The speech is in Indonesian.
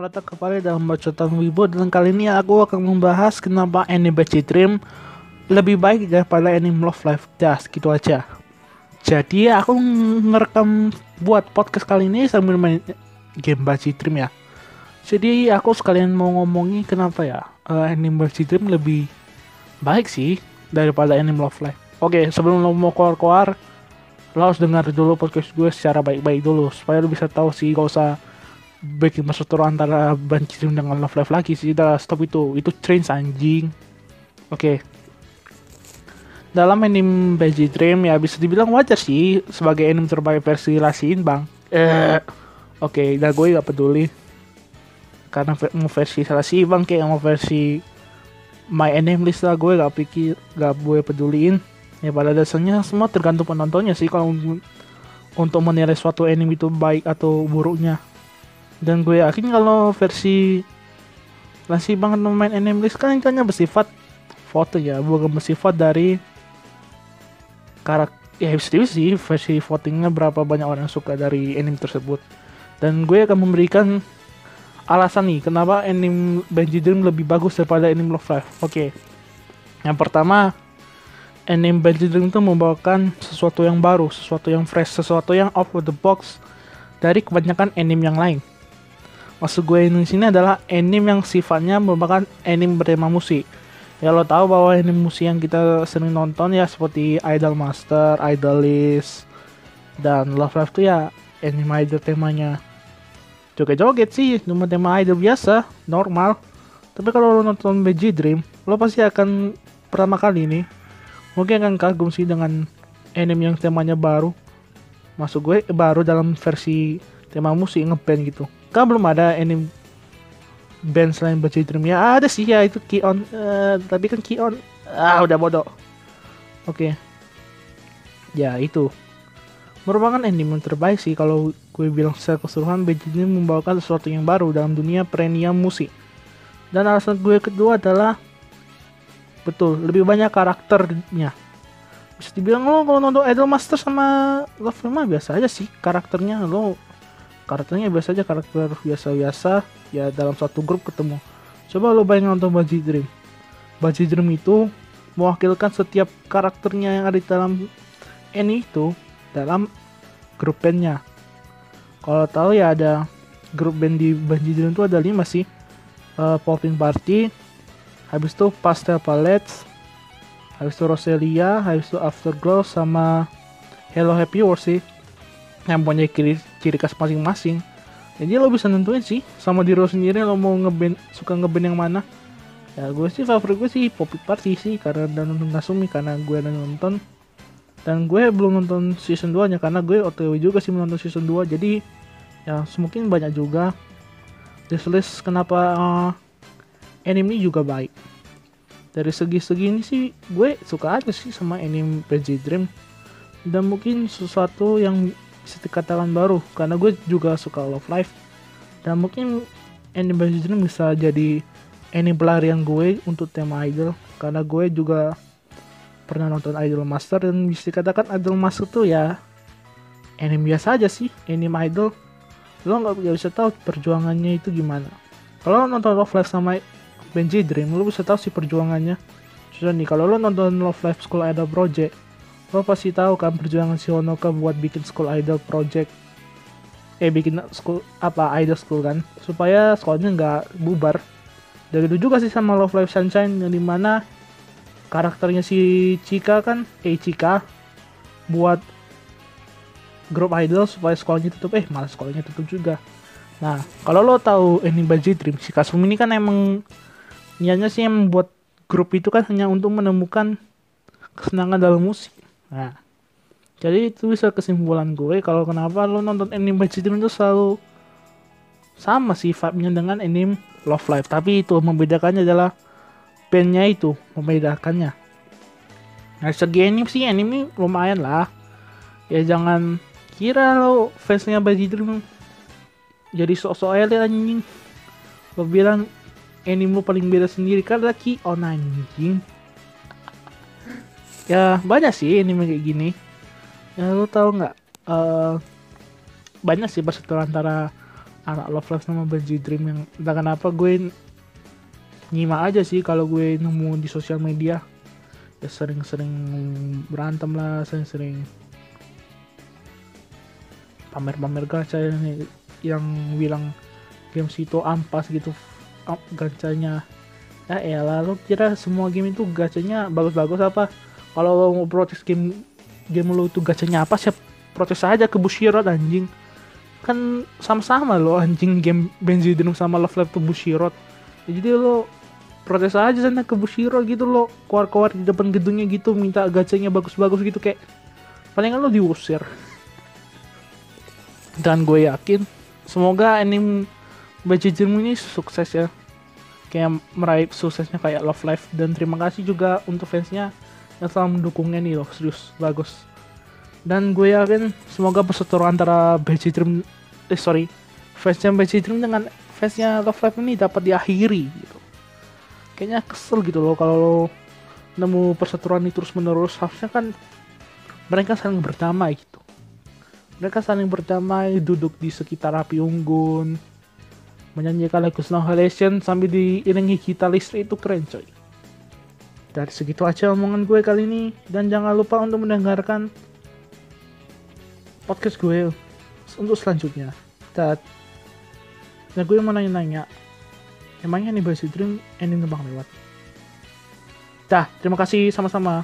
datang kembali dalam bacotan Wibo dan kali ini aku akan membahas kenapa anime Dream lebih baik daripada anime Love Live Das gitu aja. Jadi aku ngerekam buat podcast kali ini sambil main game Bad Dream ya. Jadi aku sekalian mau ngomongin kenapa ya uh, anime Bad Dream lebih baik sih daripada anime Love Live. Oke, sebelum lo mau keluar-keluar, lo harus dengar dulu podcast gue secara baik-baik dulu supaya lo bisa tahu sih gak usah bikin perseteruan antara Banci dengan Love Live lagi sih. Udah stop itu. Itu train anjing. Oke. Okay. dalam anime Banji Dream ya bisa dibilang wajar sih sebagai anime terbaik versi Lasin bang eh. Oke okay, dah gue gak peduli. Karena mau versi Lasi bang kayak mau versi My Anime List lah gue gak pikir gak gue peduliin. Ya pada dasarnya semua tergantung penontonnya sih. Kalau untuk menilai suatu anime itu baik atau buruknya dan gue yakin kalau versi masih banget main anime list kan hanya bersifat foto ya. Bukan bersifat dari karakter ya bisa sih versi votingnya berapa banyak orang yang suka dari anime tersebut. Dan gue akan memberikan alasan nih kenapa anime Benji Dream lebih bagus daripada anime Love Live oke. Okay. yang pertama anime Benji Dream itu membawakan sesuatu yang baru sesuatu yang fresh sesuatu yang off the box dari kebanyakan anime yang lain maksud gue ini sini adalah anime yang sifatnya merupakan anime bertema musik. Ya lo tahu bahwa anime musik yang kita sering nonton ya seperti Idol Master, Idolist dan Love Live tuh ya anime idol temanya. Joget-joget sih cuma tema idol biasa normal. Tapi kalau lo nonton BG Dream lo pasti akan pertama kali ini mungkin akan kagum sih dengan anime yang temanya baru. Masuk gue baru dalam versi tema musik ngeband gitu kan belum ada anime band selain Bajai Dream ya ada sih ya itu Kion uh, tapi kan Kion ah udah bodoh. Oke. Okay. ya itu. Merupakan anime terbaik sih kalau gue bilang secara keseluruhan Bajai Dream membawakan sesuatu yang baru dalam dunia perennial musik. Dan alasan gue kedua adalah betul lebih banyak karakternya. Bisa dibilang lo kalau nonton Idol Master sama Love mah biasa aja sih karakternya. Lo karakternya biasa aja karakter biasa-biasa ya dalam satu grup ketemu. Coba lo bayangin nonton Baji Dream. Baji Dream itu mewakilkan setiap karakternya yang ada di dalam ini itu dalam grup bandnya. Kalau tahu ya ada grup band di Baji Dream itu ada lima sih. Uh, Popping Party habis itu Pastel Palette habis itu Roselia habis itu Afterglow sama Hello Happy World sih yang punya ciri ciri khas masing-masing. Jadi lo bisa nentuin sih sama diri lo sendiri lo mau ngeband suka ngeband yang mana. Ya gue sih favorit gue sih Poppy Party sih karena udah nonton Nasumi karena gue udah nonton. Dan gue belum nonton season 2 nya karena gue otw juga sih menonton season 2 jadi ya mungkin banyak juga. List kenapa uh, anime ini juga baik. Dari segi-segi ini sih gue suka aja sih sama anime PG Dream. Dan mungkin sesuatu yang bisa dikatakan baru karena gue juga suka Love Life. Dan mungkin anime ini bisa jadi anime pelarian gue untuk tema idol karena gue juga pernah nonton Idol Master. Dan bisa dikatakan Idol Master tuh ya anime biasa aja sih anime idol. Lo nggak bisa tahu perjuangannya itu gimana. Kalau nonton Love Life sama Benji Dream lo bisa tahu sih perjuangannya. Contoh nih kalau lo nonton Love Life School Idol Project lo pasti tahu kan perjuangan si Honoka buat bikin school idol project. Eh bikin school apa idol school kan? Supaya sekolahnya nggak bubar. Dari itu juga sih sama Love Live Sunshine yang di mana karakternya si Chika kan eh Chika buat grup idol supaya sekolahnya tutup. Eh malah sekolahnya tutup juga. Nah kalau lo tahu ini Baji Dream si Kasumi ini kan emang niatnya sih yang membuat grup itu kan hanya untuk menemukan kesenangan dalam musik Nah, jadi itu bisa kesimpulan gue kalau kenapa lo nonton anime Bajit itu selalu sama sih vibe-nya dengan anime Love Life. Tapi itu membedakannya adalah bandnya itu membedakannya. Nah segi anime sih anime lumayan lah. Ya jangan kira lo fansnya Bajit jadi sok-sok elit anjing. Lo bilang anime lo paling beda sendiri karena Ki on anjing ya banyak sih ini kayak gini. Ya lu tahu nggak? Uh, banyak sih perseteruan antara anak Love Live sama Benji Dream yang entah kenapa gue nyimak aja sih kalau gue nemu di sosial media. Ya sering-sering berantem lah sering-sering pamer-pamer gacha yang, yang bilang game situ ampas gitu gacanya ya elah lo kira semua game itu gacanya bagus-bagus apa kalau lo mau protes game game lo itu gacanya apa siap protes aja ke Bushiroad anjing. Kan sama-sama lo anjing game Benzidrum sama Love Live tuh Bushiroad. Ya, jadi lo protes aja sana ke Bushiroad gitu lo keluar-keluar di depan gedungnya gitu minta gacanya bagus-bagus gitu kayak palingan lo diusir. Dan gue yakin semoga anime Benzidrum ini sukses ya. Kayak meraih suksesnya kayak Love Live dan terima kasih juga untuk fansnya yang selalu mendukungnya nih loh serius bagus. Dan gue yakin semoga perseteruan antara BC Dream eh sorry fansnya BC Dream dengan fansnya Love Live ini dapat diakhiri gitu. Kayaknya kesel gitu loh kalau lo nemu perseteruan ini terus menerus harusnya kan mereka saling berdamai gitu. Mereka saling berdamai duduk di sekitar api unggun menyanyikan lagu Snow Halation sambil diiringi kita listrik. Itu keren coy dari segitu aja omongan gue kali ini. Dan jangan lupa untuk mendengarkan podcast gue untuk selanjutnya. Dan dan gue mau nanya-nanya. Emangnya nih Basi Dream ending tebak lewat? Dah terima kasih. Sama-sama